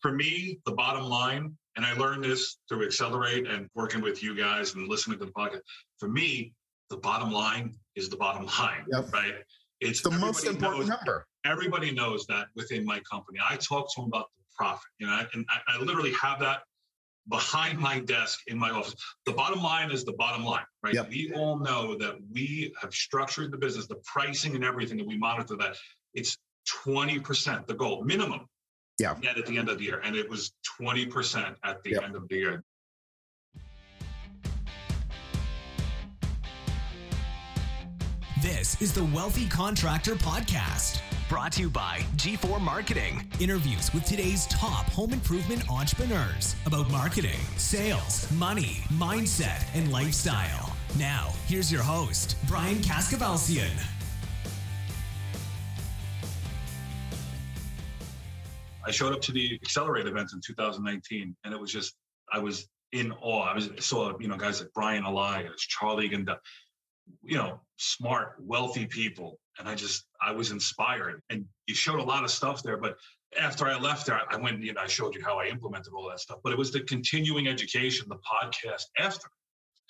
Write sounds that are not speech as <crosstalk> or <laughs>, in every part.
for me, the bottom line, and I learned this through Accelerate and working with you guys and listening to the podcast. For me, the bottom line is the bottom <laughs> line, Yep. right? It's the most important knows- number. everybody knows that within my company. I talk to them about the profit, you know, and I, I literally have that behind my desk in my office. The bottom line is the bottom line, right? Yep. We all know that we have structured the business, the pricing and everything that we monitor that it's 20% the goal minimum. Yeah. Net at the end of the year. And it was 20% at the Yep. end of the year. This is the Wealthy Contractor Podcast. Brought to you by G4 Marketing. Interviews with today's top home improvement entrepreneurs about marketing, sales, money, mindset, and lifestyle. Now, here's your host, Brian Kaskavalciyan. I showed up to the Accelerate event in 2019, and it was just I was in awe. I was saw you know guys like Brian Elias, Charlie Ganda, you know, smart, wealthy people, and I just I was inspired. And you showed a lot of stuff there, but after I left there, I went you know I showed you how I implemented all that stuff. But it was the continuing education, the podcast after.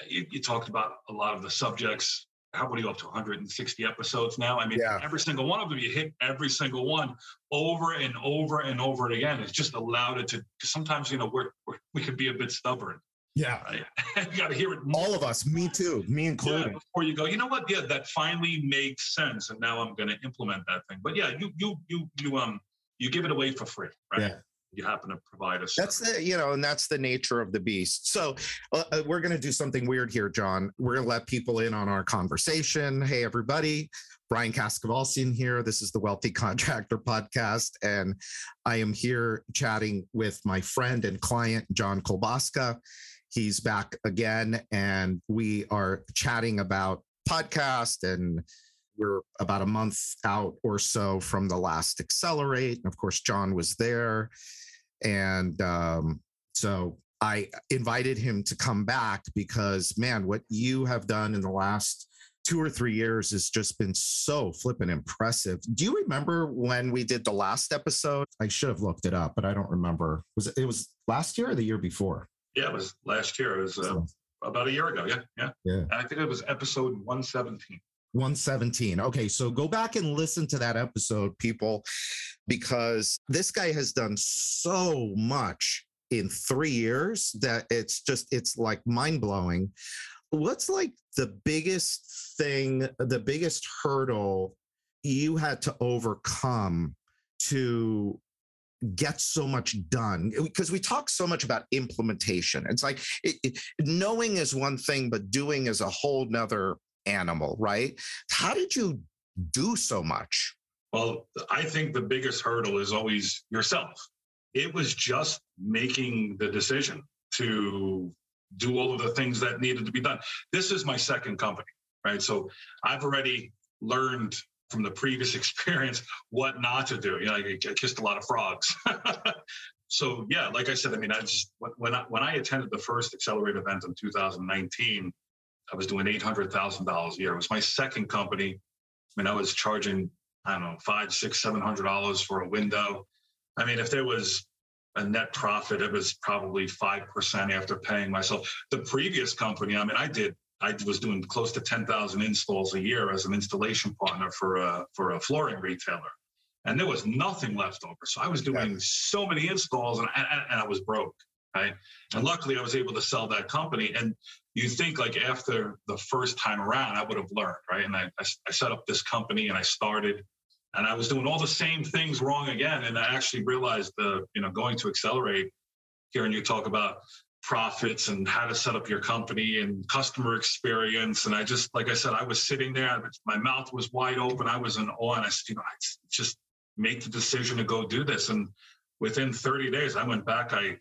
You, you talked about a lot of the subjects. How about you up to 160 episodes now? I mean, Yeah. every single one of them, you hit every single one over and over and over again. It's just allowed it to. Sometimes you know we're, we're we can be a bit stubborn. Yeah. Right? <laughs> you got to hear it more All of us, me too, me yeah, included. before you go. You know what? Yeah, that finally makes sense, and now I'm going to implement that thing. But yeah, you you you you um you give it away for free, right? Yeah. You happen to provide us. That's the, you know, and that's the nature of the beast. So uh, uh, we're going to do something weird here, John. We're going to let people in on our conversation. Hey, everybody. Brian Kaskavalciyan here. This is the Wealthy Contractor Podcast. And I am here chatting with my friend and client, John Kolbaska. He's back again, and we are chatting about podcast and we're about a month out or so from the last accelerate and of course john was there and um, so I invited him to come back because, man, what you have done in the last two or three years has just been so flippin' impressive. Do you remember when we did the last episode? I should have looked it up, but I don't remember. Was it, it was last year or the year before? yeah, it was last year. It was uh, So, about a year ago. Yeah, yeah. Yeah. And I think it was episode 117. 117. Okay, so go back and listen to that episode, people, because this guy has done so much in three years that it's just, it's like mind blowing. What's like the biggest thing, the biggest hurdle you had to overcome to get so much done because we talk so much about implementation it's like it, it- knowing is one thing but doing is a whole nother animal right how did you do so much Well, I think the biggest hurdle is always yourself. It was just making the decision to do all of the things that needed to be done. This is my second company, right? So I've already learned from the previous <laughs> experience what not to do. You know, I, kissed a lot of frogs. <laughs> so yeah, like I said, I mean, I just when I, when I attended the first Accelerate event in 2019, I was doing eight hundred thousand dollars a year. It was my second company. I mean, I was charging I don't know, five, six, seven hundred dollars for a window. I mean, if there was a net profit, it was probably five percent after paying myself. The previous company, I mean, I did, I was doing close to ten thousand installs a year as an installation partner for a for a flooring retailer, and there was nothing left over. So I was doing so many installs, and, and, and I was broke. Right, and luckily I was able to sell that company. And you think like after the first time around, I would have learned, right? And I, I, I set up this company and I started and I was doing all the same things wrong again. And I actually realized the, you know, going to accelerate hearing you talk about profits and how to set up your company and customer experience. And I just, like I said, I was sitting there, my mouth was wide open. I was in awe and I said, you know, I just make the decision to go do this. And within 30 days, I went back, I,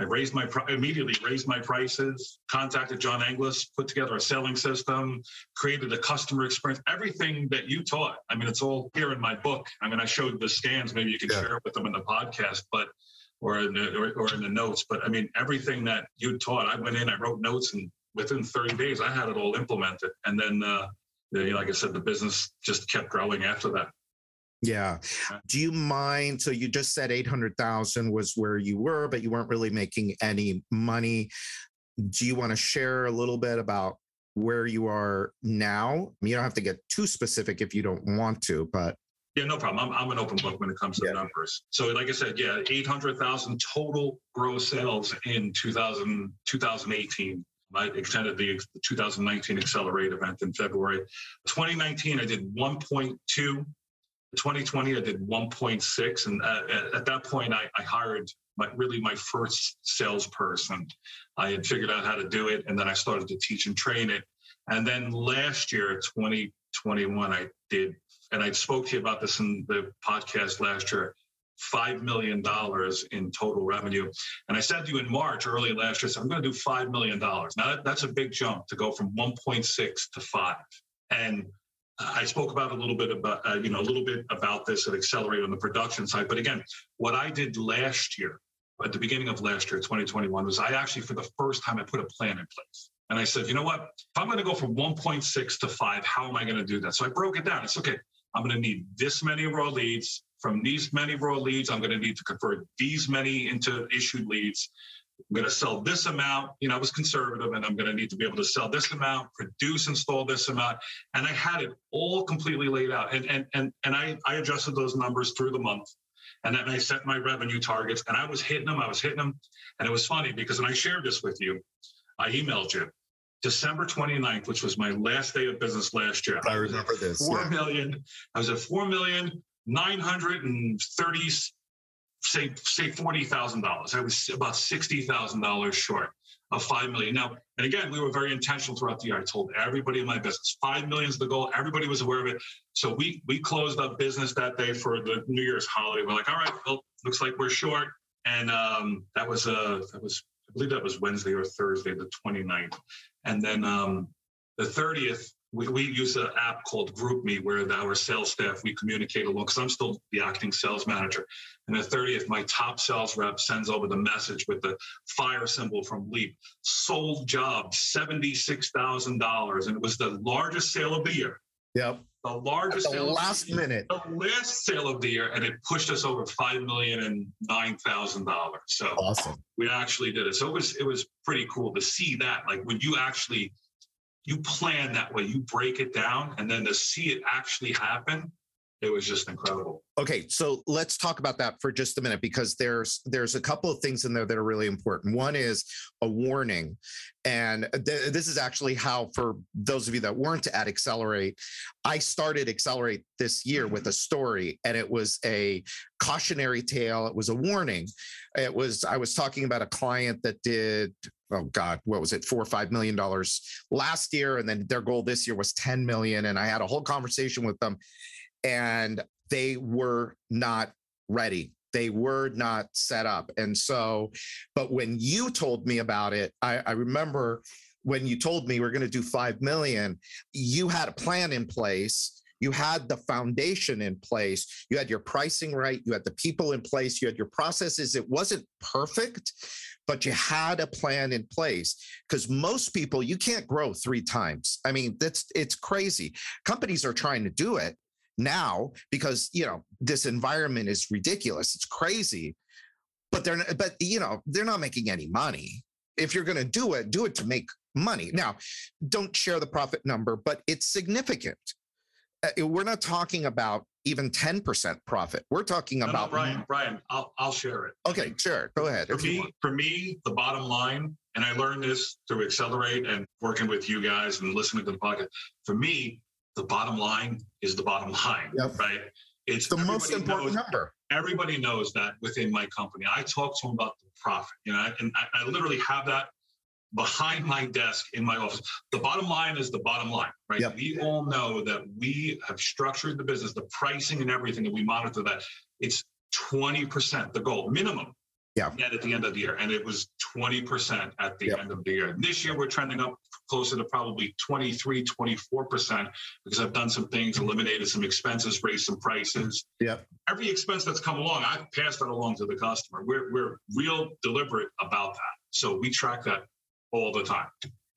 I raised my immediately raised my prices, contacted John Englis, put together a selling system, created a customer experience, everything that you taught. I mean, it's all here in my book. I mean, I showed the scans. Maybe you can Yeah. share it with them in the podcast, but or in the or, or in the notes. But I mean, everything that you taught, I went in, I wrote notes, and within 30 days, I had it all implemented. And then, uh, the, like I said, the business just kept growing after that. Yeah. Uh-huh. Do you mind? So you just said 800,000 was where you were, but you weren't really making any money. Do you want to share a little bit about where you are now? You don't have to get too specific if you don't want to, but yeah, no problem. I'm, I'm an open book when it comes to Yeah. numbers. So, like I said, yeah, 800,000 total gross sales in 2000, 2018. I extended the 2019 Accelerate event in February. 2019, I did 1.2. 2020, I did 1.6. And uh, at, at that point, I, I hired my, really my first salesperson. I had figured out how to do it, and then I started to teach and train it. And then last year, 2021, I did and I spoke to you about this in the podcast last year, $5 million in total revenue. And I said to you in March, early last year, said, I'm going to do $5 million. Now, that, that's a big jump to go from 1.6 to 5. And I spoke about a little bit about, uh, you know, a little bit about this at Accelerate on the production side. But again, what I did last year, at the beginning of last year, 2021, was I actually, for the first time, I put a plan in place. And I said, you know what? If I'm going to go from 1.6 to 5, how am I going to do that? So I broke it down. It's okay. I'm going to need this many raw leads. From these many raw leads, I'm going to need to convert these many into issued leads. I'm going to sell this amount. You know, I was conservative and I'm going to need to be able to sell this amount, produce, install this amount. And I had it all completely laid out. And and and and I, I adjusted those numbers through the month. And then I set my revenue targets and I was hitting them. I was hitting them. And it was funny because when I shared this with you, I emailed you. December 29th, which was my last day of business last year. I remember this. Four yeah. million. I was at four million nine hundred and thirty, say say forty thousand dollars. I was about sixty thousand dollars short of five million. Now, and again, we were very intentional throughout the year. I told everybody in my business, five million is the goal. Everybody was aware of it. So we we closed up business that day for the New Year's holiday. We're like, all right, well, looks like we're short. And um, that was uh that was I believe that was Wednesday or Thursday, the 29th. And then um, the 30th, we, we use an app called GroupMe where our sales staff, we communicate along because I'm still the acting sales manager. And the 30th, my top sales rep sends over the message with the fire symbol from Leap. Sold job, $76,000. And it was the largest sale of the year. Yep. The At largest the sale last the year. minute. The last sale of the year, and it pushed us over five million and nine thousand dollars. So Awesome. we actually did it. So it was it was pretty cool to see that. Like when you actually you plan that way, you break it down, and then to see it actually happen, it was just incredible. Okay, so let's talk about that for just a minute because there's there's a couple of things in there that are really important. One is a warning, and th- this is actually how, for those of you that weren't at Accelerate, I started Accelerate this year with a story, and it was a cautionary tale. It was a warning. It was I was talking about a client that did oh god what was it four or five million dollars last year and then their goal this year was 10 million and i had a whole conversation with them and they were not ready. They were not set up. And so but when you told me about it i, I remember when you told me we're going to do 5 million you had a plan in place you had the foundation in place you had your pricing right you had the people in place you had your processes. It wasn't perfect but you had a plan in place because most people you can't grow three times. I mean that's it's crazy. Companies are trying to do it now because you know this environment is ridiculous. It's crazy. But they're not, but you know they're not making any money. If you're going to do it do it to make money. Now don't share the profit number but it's significant. Uh, we're not talking about even 10% profit. We're talking No, no, about Brian, Brian, I'll I'll share it. okay sure. Go ahead For me, for me, the bottom line, and I learned this through Accelerate and working with you guys and listening to the podcast. For me, the bottom line is the bottom line, Yep. right? It's the most important knows- number everybody knows that within my company. I talk to them about the profit, you know, and I, I literally have that behind my desk in my office. The bottom line is the bottom line, right? Yep. We all know that we have structured the business, the pricing and everything, and we monitor that. It's 20% the goal minimum. Yeah. Net at the end of the year. And it was 20% at the Yep. end of the year. This year, we're trending up closer to probably 23, 24% because I've done some things, eliminated some expenses, raised some prices every expense that's come along, I've passed that along to the customer. We're we're real deliberate about that. So we track that all the time.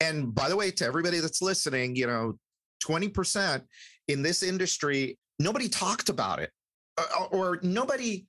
And by the way, to everybody that's listening, you know, 20% in this industry, nobody talked about it. uh, or nobody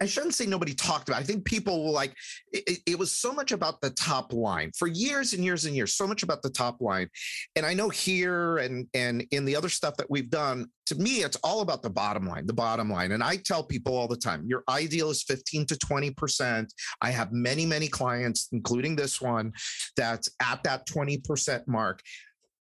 I shouldn't say nobody talked about. It. I think people will like it, it, was so much about the top line for years and years and years. So much about the top line, and I know here and and in the other stuff that we've done. To me, it's all about the bottom line. The bottom line, and I tell people all the time, your ideal is fifteen to twenty percent. I have many many clients, including this one, that's at that twenty percent mark.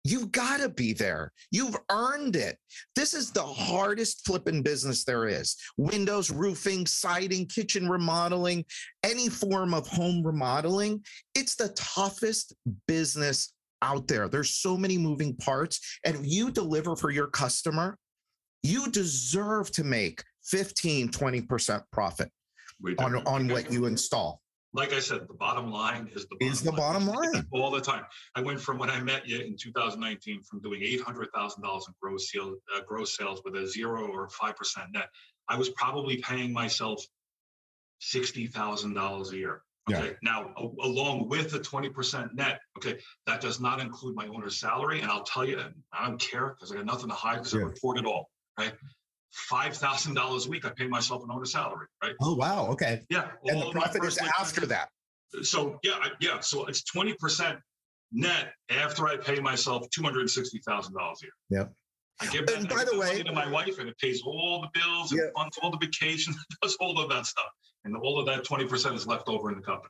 You've got to be there. You've earned it. This is the hardest flipping business there is. Windows, roofing, siding, kitchen remodeling, any form of home remodeling. It's the toughest business out there. There's so many moving parts. And if you deliver for your customer, you deserve to make 15, 20% profit on, on what you install like I said, the bottom line is the bottom is the line. bottom <laughs> line all the time. I went from when I met you in 2019 from doing eight hundred thousand dollars in gross sales, uh, gross sales with a zero or five percent net. I was probably paying myself sixty thousand dollars a year. Okay. Yeah. Now, a- along with the 20% net, okay, that does not include my owner's salary. And I'll tell you, I don't care because I got nothing to hide because yeah. I report it all. Right five thousand dollars a week. I pay myself an owner salary, right? Oh wow, okay. Yeah, and the profit is after that. So yeah, yeah. So it's twenty percent net after I pay myself two hundred and sixty thousand dollars a year. Yep. I give that, and by the way, to my wife, and it pays all the bills, and funds all the vacations, <laughs> does all of that stuff, and all of that twenty percent is left over in the company.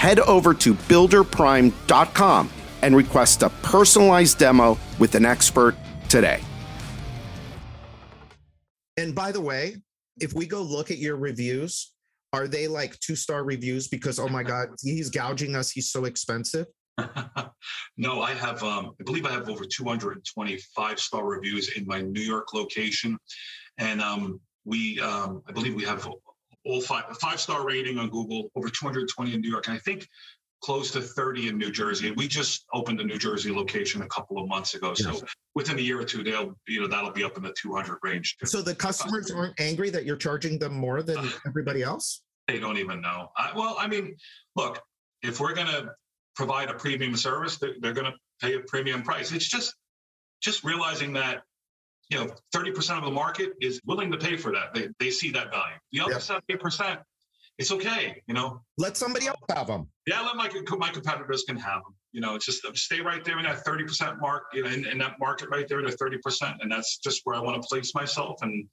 head over to builderprime.com and request a personalized demo with an expert today. And by the way, if we go look at your reviews, are they like two star reviews because oh my god, <laughs> he's gouging us, he's so expensive? <laughs> no, I have um, I believe I have over 225 star reviews in my New York location. And um, we um, I believe we have all five, a five star rating on Google, over 220 in New York, and I think close to 30 in New Jersey. And we just opened a New Jersey location a couple of months ago. Yes. So within a year or two, they'll, you know, that'll be up in the 200 range. So the customers aren't angry that you're charging them more than <sighs> everybody else? They don't even know. I, well, I mean, look, if we're going to provide a premium service, they're, they're going to pay a premium price. It's just, just realizing that you know, 30% of the market is willing to pay for that. They, they see that value. The other yep. 70%, it's okay, you know. Let somebody else have them. Yeah, let my, my competitors can have them. You know, it's just stay right there in that 30% mark, you know, in, in that market right there, the 30%. And that's just where I want to place myself. And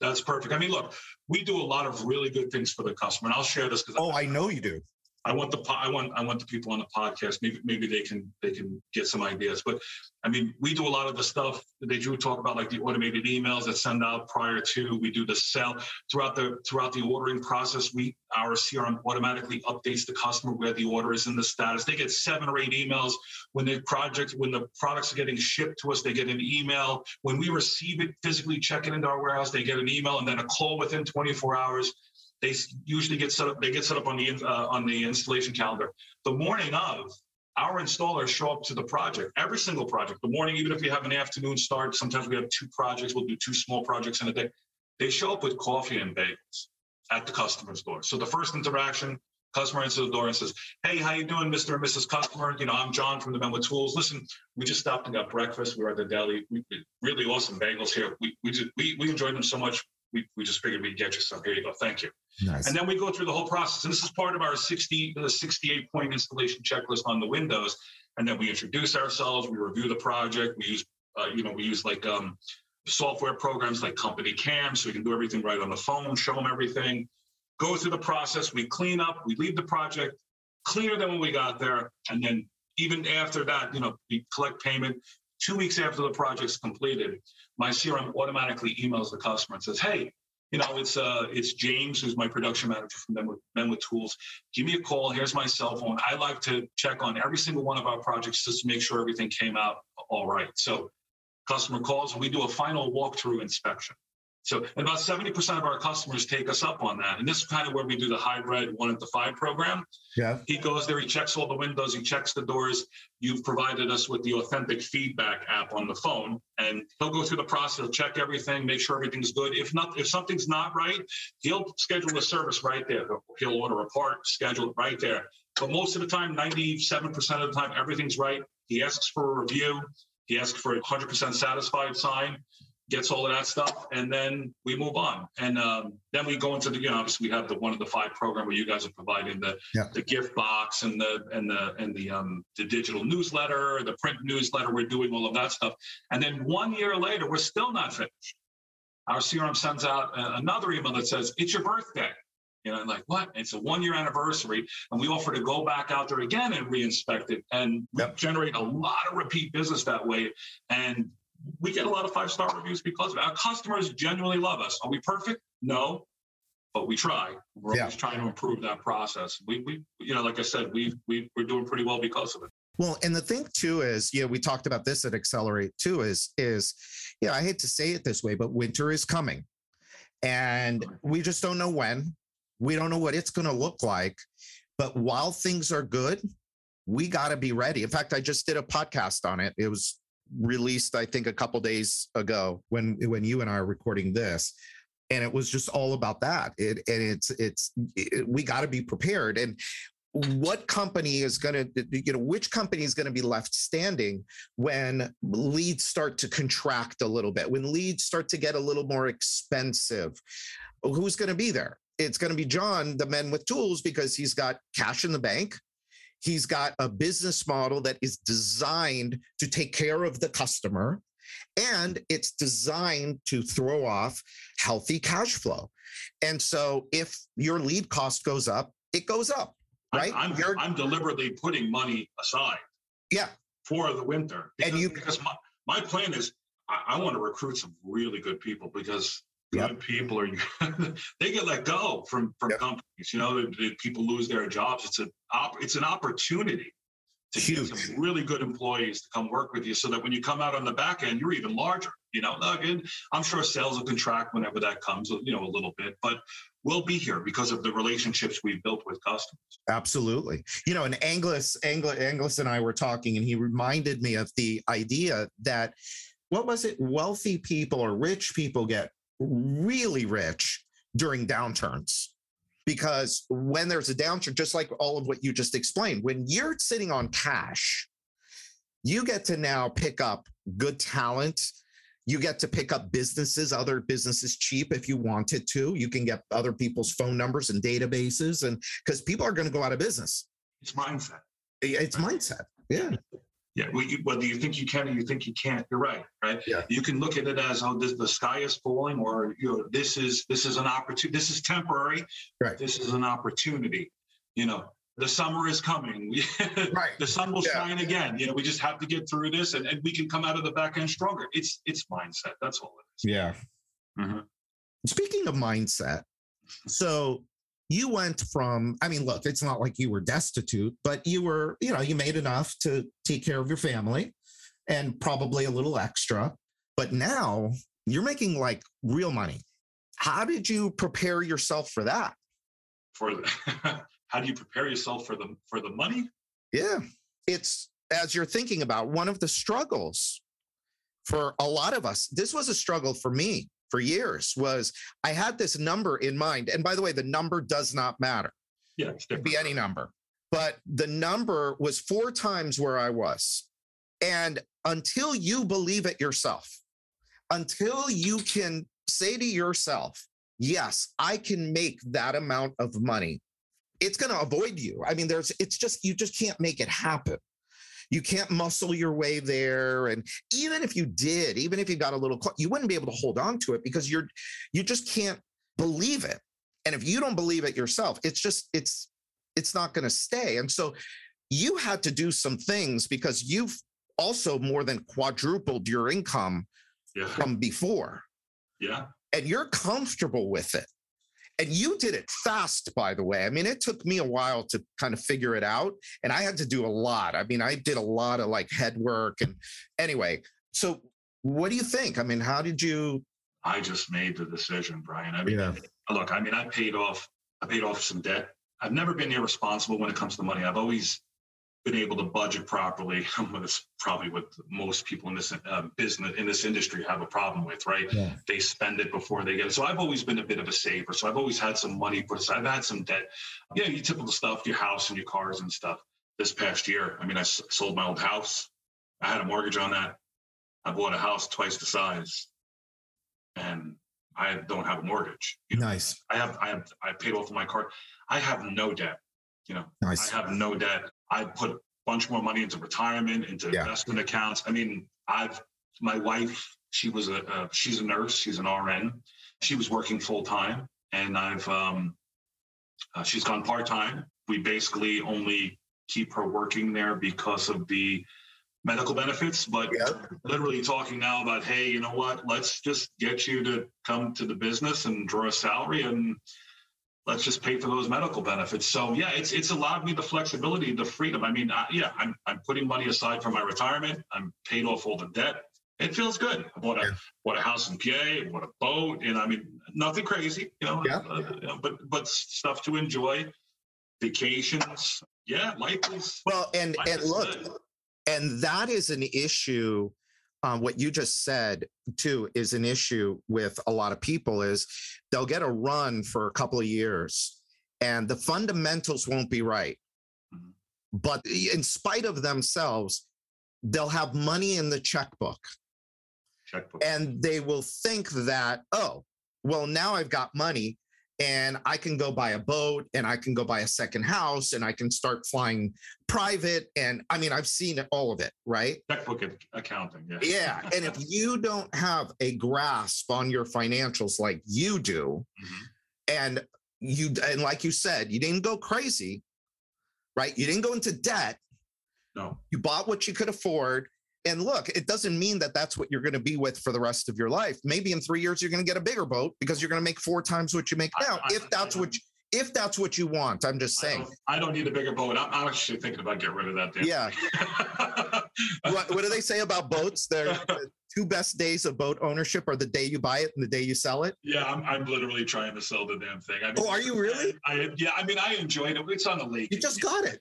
that's perfect. I mean, look, we do a lot of really good things for the customer. And I'll share this because Oh, I know you do. I want the I want I want the people on the podcast. Maybe maybe they can they can get some ideas. But I mean, we do a lot of the stuff that do talk about, like the automated emails that send out prior to. We do the sell throughout the throughout the ordering process. We our CRM automatically updates the customer where the order is in the status. They get seven or eight emails when the project when the products are getting shipped to us. They get an email when we receive it physically, check it into our warehouse. They get an email and then a call within 24 hours they usually get set up. They get set up on the uh, on the installation calendar. The morning of, our installers show up to the project, every single project. The morning, even if we have an afternoon start, sometimes we have two projects. We'll do two small projects in a day. They show up with coffee and bagels at the customer's door. So the first interaction, customer answers the door and says, "Hey, how you doing, Mr. and Mrs. Customer? You know, I'm John from the Men with Tools. Listen, we just stopped and got breakfast. We were at the deli. We, really awesome bagels here. We we just, we we enjoyed them so much we, we just figured we'd get you some. Here you go. Thank you. Nice. And then we go through the whole process. And this is part of our 60, the 68 point installation checklist on the Windows. And then we introduce ourselves, we review the project, we use, uh, you know, we use like um, software programs like Company Cam, so we can do everything right on the phone, show them everything, go through the process. We clean up, we leave the project cleaner than when we got there. And then even after that, you know, we collect payment. Two weeks after the project's completed, my CRM automatically emails the customer and says, "Hey, you know, it's uh, it's James, who's my production manager from Men with, Men with Tools. Give me a call. Here's my cell phone. I like to check on every single one of our projects just to make sure everything came out all right. So, customer calls we do a final walkthrough inspection. So about 70% of our customers take us up on that. And this is kind of where we do the hybrid one at the five program. Yeah. He goes there, he checks all the windows, he checks the doors. You've provided us with the authentic feedback app on the phone, and he'll go through the process, he'll check everything, make sure everything's good. If not, if something's not right, he'll schedule a service right there. He'll order a part, schedule it right there. But most of the time, 97% of the time, everything's right. He asks for a review. He asks for a 100% satisfied sign gets all of that stuff, and then we move on. And um, then we go into the, you know, obviously we have the one of the five program where you guys are providing the Yeah. the gift box and the and the and the um the digital newsletter, the print newsletter. We're doing all of that stuff, and then one year later, we're still not finished. Our CRM sends out another email that says it's your birthday. You know, like what? It's a one year anniversary, and we offer to go back out there again and re-inspect it, and Yep. generate a lot of repeat business that way. And we get a lot of five star reviews because of it. Our customers genuinely love us. Are we perfect? No, but we try. We're Yeah. always trying to improve that process. We, we, you know, like I said, we, we, we're doing pretty well because of it. Well, and the thing too is, yeah, we talked about this at Accelerate too. Is is, yeah, I hate to say it this way, but winter is coming, and we just don't know when. We don't know what it's going to look like. But while things are good, we got to be ready. In fact, I just did a podcast on it. It was released, I think, a couple days ago when when you and I are recording this, and it was just all about that. It and it's it's it, we got to be prepared and what company is going to you know which company is going to be left standing when leads start to contract a little bit when leads start to get a little more expensive who's going to be there it's going to be john the men with tools because he's got cash in the bank he's got a business model that is designed to take care of the customer and it's designed to throw off healthy cash flow and so if your lead cost goes up it goes up right? I'm, I'm, I'm deliberately putting money aside yeah, for the winter. And you- because my, my plan is I, I want to recruit some really good people because Yep. good people are <laughs> they get let go from from Yep. companies. You know, people lose their jobs. It's an op, it's an opportunity to Huge. get some really good employees to come work with you, so that when you come out on the back end, you're even larger. You know, and I'm sure sales will contract whenever that comes. You know, a little bit, but we'll be here because of the relationships we've built with customers. absolutely. You know, and Anglis, Anglis, Anglis and I were talking, and he reminded me of the idea that what was it? Wealthy people or rich people get really rich during downturns. Because when there's a downturn, just like all of what you just explained, when you're sitting on cash, you get to now pick up good talent. You get to pick up businesses, other businesses cheap if you wanted to. You can get other people's phone numbers and databases, and because people are going to go out of business. It's mindset. It's mindset. Yeah. Yeah, well, you, whether you think you can or you think you can't, you're right, right? Yeah. You can look at it as, oh, this, the sky is falling, or you know, this is this is an opportunity. This is temporary. Right. This is an opportunity. You know, the summer is coming. <laughs> Right. the sun will Yeah. shine again. You know, we just have to get through this, and, and we can come out of the back end stronger. It's it's mindset. That's all it is. Yeah. Mhm. Speaking of mindset, so you went from, I mean, look, it's not like you were destitute, but you were, you know, you made enough to take care of your family and probably a little extra. But now you're making like real money. How did you prepare yourself for that? For the, <laughs> how do you prepare yourself for the for the money? Yeah. It's as you're thinking about one of the struggles for a lot of us. This was a struggle for me for years was I had this number in mind. And by the way, the number does not matter. Yeah, It could be any number. But the number was four times where I was. And until you believe it yourself, until you can say to yourself, yes, I can make that amount of money, it's going to avoid you. I mean, there's, it's just, you just can't make it happen. You can't muscle your way there. And even if you did, even if you got a little, you wouldn't be able to hold on to it because you're, you just can't believe it. And if you don't believe it yourself, it's just, it's, it's not going to stay. And so you had to do some things because you've also more than quadrupled your income Yeah. from before Yeah. and you're comfortable with it. And you did it fast, by the way. I mean, it took me a while to kind of figure it out. And I had to do a lot. I mean, I did a lot of like head work. And anyway, so what do you think? I mean, how did you? I just made the decision, Brian. I mean, Yeah. look, I mean, I paid off, I paid off some debt. I've never been irresponsible when it comes to money. I've always been able to budget properly. <laughs> That's probably what most people in this uh, business in this industry have a problem with, right? Yeah. They spend it before they get it. So I've always been a bit of a saver. So I've always had some money put aside. I've had some debt. Yeah, you typical stuff, your house and your cars and stuff. This past year, I mean, I s- sold my old house. I had a mortgage on that. I bought a house twice the size, and I don't have a mortgage. You know, Nice. I have, I have, I paid off my car. I have no debt. You know, Nice. I have no debt. I put a bunch more money into retirement, into Yeah. investment accounts. I mean, I've my wife. She was a, uh, she's a nurse. She's an RN. She was working full time, and I've um, uh, she's gone part time. We basically only keep her working there because of the medical benefits. But Yeah. literally talking now about, hey, you know what? Let's just get you to come to the business and draw a salary and let's just pay for those medical benefits. So yeah, it's it's allowed me the flexibility, the freedom. I mean, I, yeah, I'm I'm putting money aside for my retirement. I'm paid off all the debt. It feels good. I bought a Yeah. bought a house in PA, bought a boat, and I mean nothing crazy, you know. Yeah. uh, you know, but but stuff to enjoy, vacations. Yeah, life is. Well, and and look, good. and that is an issue. Um, what you just said too is an issue with a lot of people is they'll get a run for a couple of years and the fundamentals won't be right Mhm. but in spite of themselves they'll have money in the checkbook checkbook. and they will think that oh well now i've got money and i can go buy a boat and i can go buy a second house and i can start flying private and i mean i've seen all of it right checkbook accounting. Yeah. yeah and if <laughs> you don't have a grasp on your financials like you do Mhm. and you and like you said you didn't go crazy right you didn't go into debt No. you bought what you could afford and look it doesn't mean that that's what you're going to be with for the rest of your life maybe in three years you're going to get a bigger boat because you're going to make four times what you make now I- if that's I- what you, if that's what you want i'm just I saying don't, I don't need a bigger boat. I'm, I'm actually thinking about getting rid of that. Damn yeah thing. <laughs> what, what do they say about boats they're the two best days of boat ownership are the day you buy it and the day you sell it Yeah, I'm, I'm literally trying to sell the damn thing. I mean, Oh, are you really? I, yeah, I mean, I enjoyed it. It's on the lake. you just got it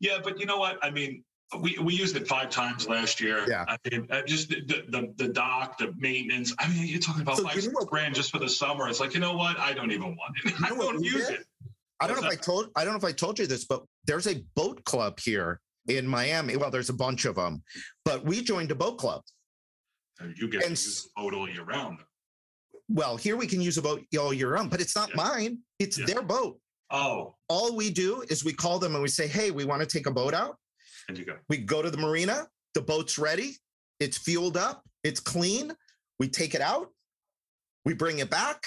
Yeah, but you know what? I mean, we, we used it five times last year. Yeah. I mean, uh, just the, the, the, dock, the maintenance. I mean, you're talking about So five you know grand just for the summer. It's like, you know what? I don't even want it. You <laughs> I don't use did? it. I don't know if I told I don't know if I told you this, but there's a boat club here in Miami. Well, there's a bunch of them, but we joined a boat club. You get to use the boat all year round. Well, here we can use a boat all year round, but it's not Yeah. mine. It's Yeah. their boat. Oh, All we do is we call them and we say, "Hey, we want to take a boat out." And you go. We go to the marina. The boat's ready. It's fueled up. It's clean. We take it out. We bring it back,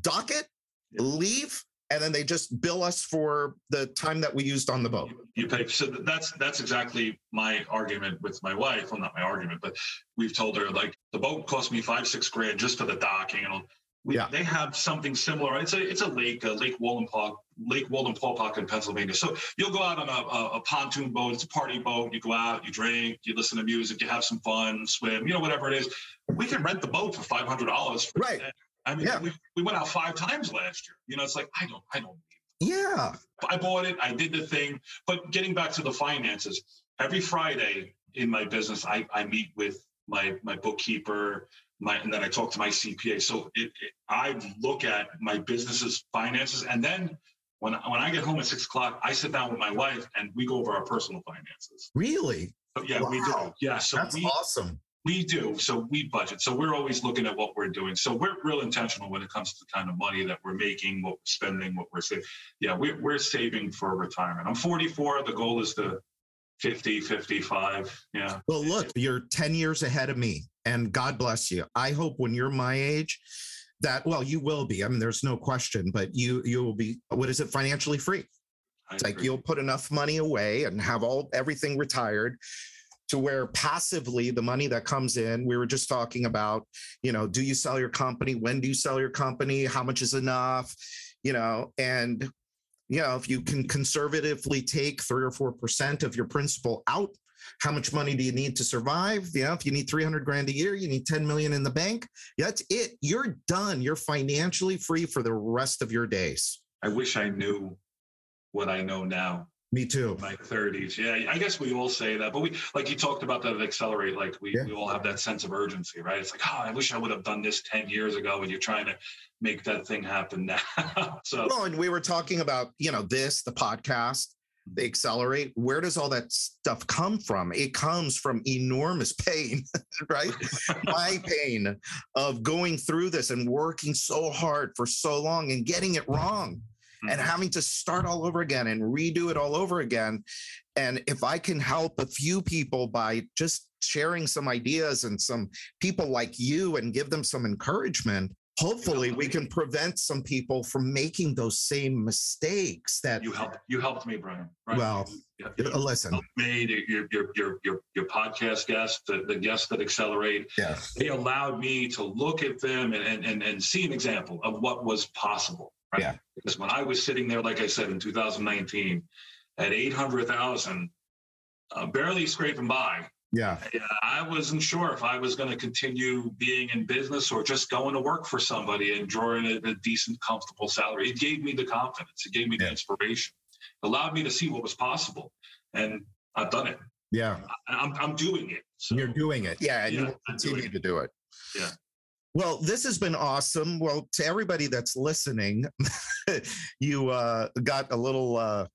dock it, Yeah. leave, and then they just bill us for the time that we used on the boat. You pay. So that's that's exactly my argument with my wife. Well, not my argument, but we've told her like the boat cost me five six grand just for the docking and all. We, Yeah. They have something similar. It's a it's a lake, uh, Lake Wallenpaupack, Lake Walden Wallenpaupack in Pennsylvania. So you'll go out on a, a, a pontoon boat. It's a party boat. You go out, you drink, you listen to music, you have some fun, swim, you know, whatever it is. We can rent the boat for five hundred dollars. Right. I mean, Yeah. we, we went out five times last year. You know, it's like I don't I don't Yeah. I bought it. I did the thing. But getting back to the finances, every Friday in my business, I, I meet with my my bookkeeper, my and then I talk to my CPA. So it, it, I look at my business's finances, and then when when I get home at six o'clock, I sit down with my wife and we go over our personal finances. Really? So yeah, we do. Yeah, so That's we awesome. we do. So we budget. So we're always looking at what we're doing. So we're real intentional when it comes to the kind of money that we're making, what we're spending, what we're saving. Yeah, we're, we're saving for retirement. I'm 44. The goal is to 50, 55. Yeah. Well, look, you're 10 years ahead of me, and God bless you. I hope when you're my age, that well, you will be. I mean, there's no question, but you you will be. What is it? Financially free. It's like you'll put enough money away and have all everything retired to where passively the money that comes in, we were just talking about, you know, do you sell your company? When do you sell your company? How much is enough? You know, and you know, if you can conservatively take three or four percent of your principal out, how much money do you need to survive? You know, if you need 300 grand a year, you need 10 million in the bank. That's it. You're done. You're financially free for the rest of your days. I wish I knew what I know now. Me too. My 30s. Yeah, I guess we all say that, but we like you talked about that at accelerate. Like we, Yeah. we all have that sense of urgency, right? It's like, oh, I wish I would have done this 10 years ago, and you're trying to make that thing happen <laughs> now. so Well, and we were talking about, you know, this, the podcast, accelerate. Where does all that stuff come from? It comes from enormous <laughs> pain, right? My <laughs> pain of going through this and working so hard for so long and getting it wrong and Mhm. having to start all over again and redo it all over again. And if I can help a few people by just sharing some ideas and some people like you and give them some encouragement, hopefully we can prevent some people from making those same mistakes that you helped you helped me, Brian. Right? Well, You- you listen me, your your your your your podcast guests, the, the guests that accelerate. yeah they allowed me to look at them and, and, and, and see an example of what was possible. Right? Yeah. Because when I was sitting there, like I said, in 2019, at 800,000, uh, barely scraping by, yeah I wasn't sure if I was going to continue being in business or just going to work for somebody and drawing a, a decent, comfortable salary. It gave me the confidence. It gave me the inspiration. It allowed me to see what was possible. And I've done it. yeah I- I'm, I'm doing it. So, you're doing it yeah and you Yeah, will continue to do it Yeah. well this has been awesome well to everybody that's listening <laughs> you uh got a little uh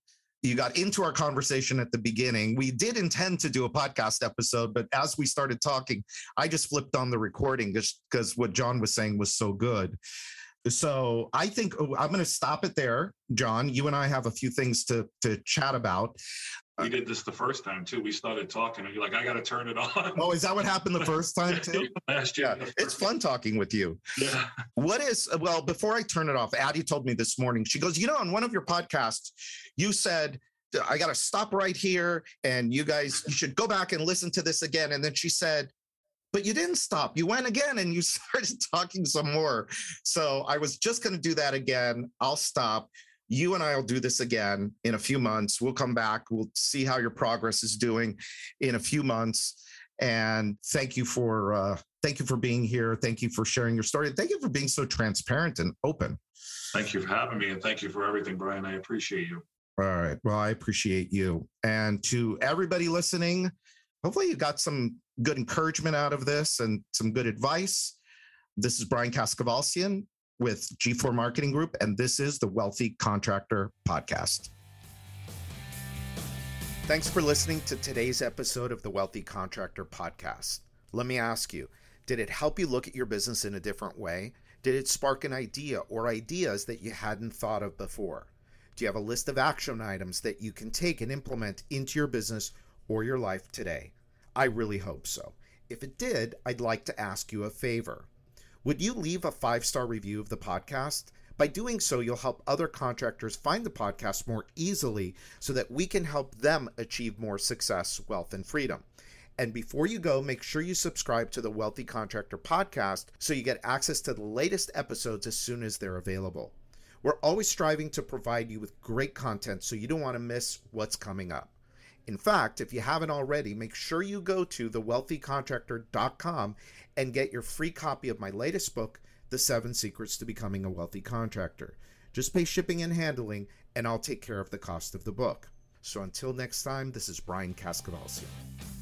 you got into our conversation at the beginning. We did intend to do a podcast episode, but as we started talking, I just flipped on the recording just because what John was saying was so good. So I think oh, I'm going to stop it there, John. You and I have a few things to to chat about. We did this the first time too. We started talking, and you're like, "I got to turn it on." Oh, is that what happened the first time <laughs> too? Last Yeah, year, it's fun talking with you. Yeah, What is well, before I turn it off, Addie told me this morning. She goes, you know, on one of your podcasts, you said I got to stop right here, and you guys, you should go back and listen to this again. And then she said, but you didn't stop. You went again, and you <laughs> started talking some more. So I was just going to do that again. I'll stop. You and I will do this again in a few months. We'll come back. We'll see how your progress is doing in a few months. And thank you for uh, thank you for being here. Thank you for sharing your story. Thank you for being so transparent and open. thank you for having me, and thank you for everything, Brian. I appreciate you. All right. Well, I appreciate you. And to everybody listening, hopefully you got some good encouragement out of this and some good advice. This is Brian Kaskavalciyan with G4 Marketing Group, and this is the Wealthy Contractor Podcast. Thanks for listening to today's episode of the Wealthy Contractor Podcast. Let me ask you did it help you look at your business in a different way? Did it spark an idea or ideas that you hadn't thought of before? Do you have a list of action items that you can take and implement into your business or your life today? I really hope so. If it did, I'd like to ask you a favor. Would you leave a five star review of the podcast? By doing so, you'll help other contractors find the podcast more easily so that we can help them achieve more success, wealth, and freedom. And before you go, make sure you subscribe to the Wealthy Contractor podcast so you get access to the latest episodes as soon as they're available. We're always striving to provide you with great content so you don't want to miss what's coming up. In fact, if you haven't already, make sure you go to thewealthycontractor.com and get your free copy of my latest book, The Seven Secrets to Becoming a Wealthy Contractor. Just pay shipping and handling, and I'll take care of the cost of the book. So until next time, this is Brian Kaskavalciyan.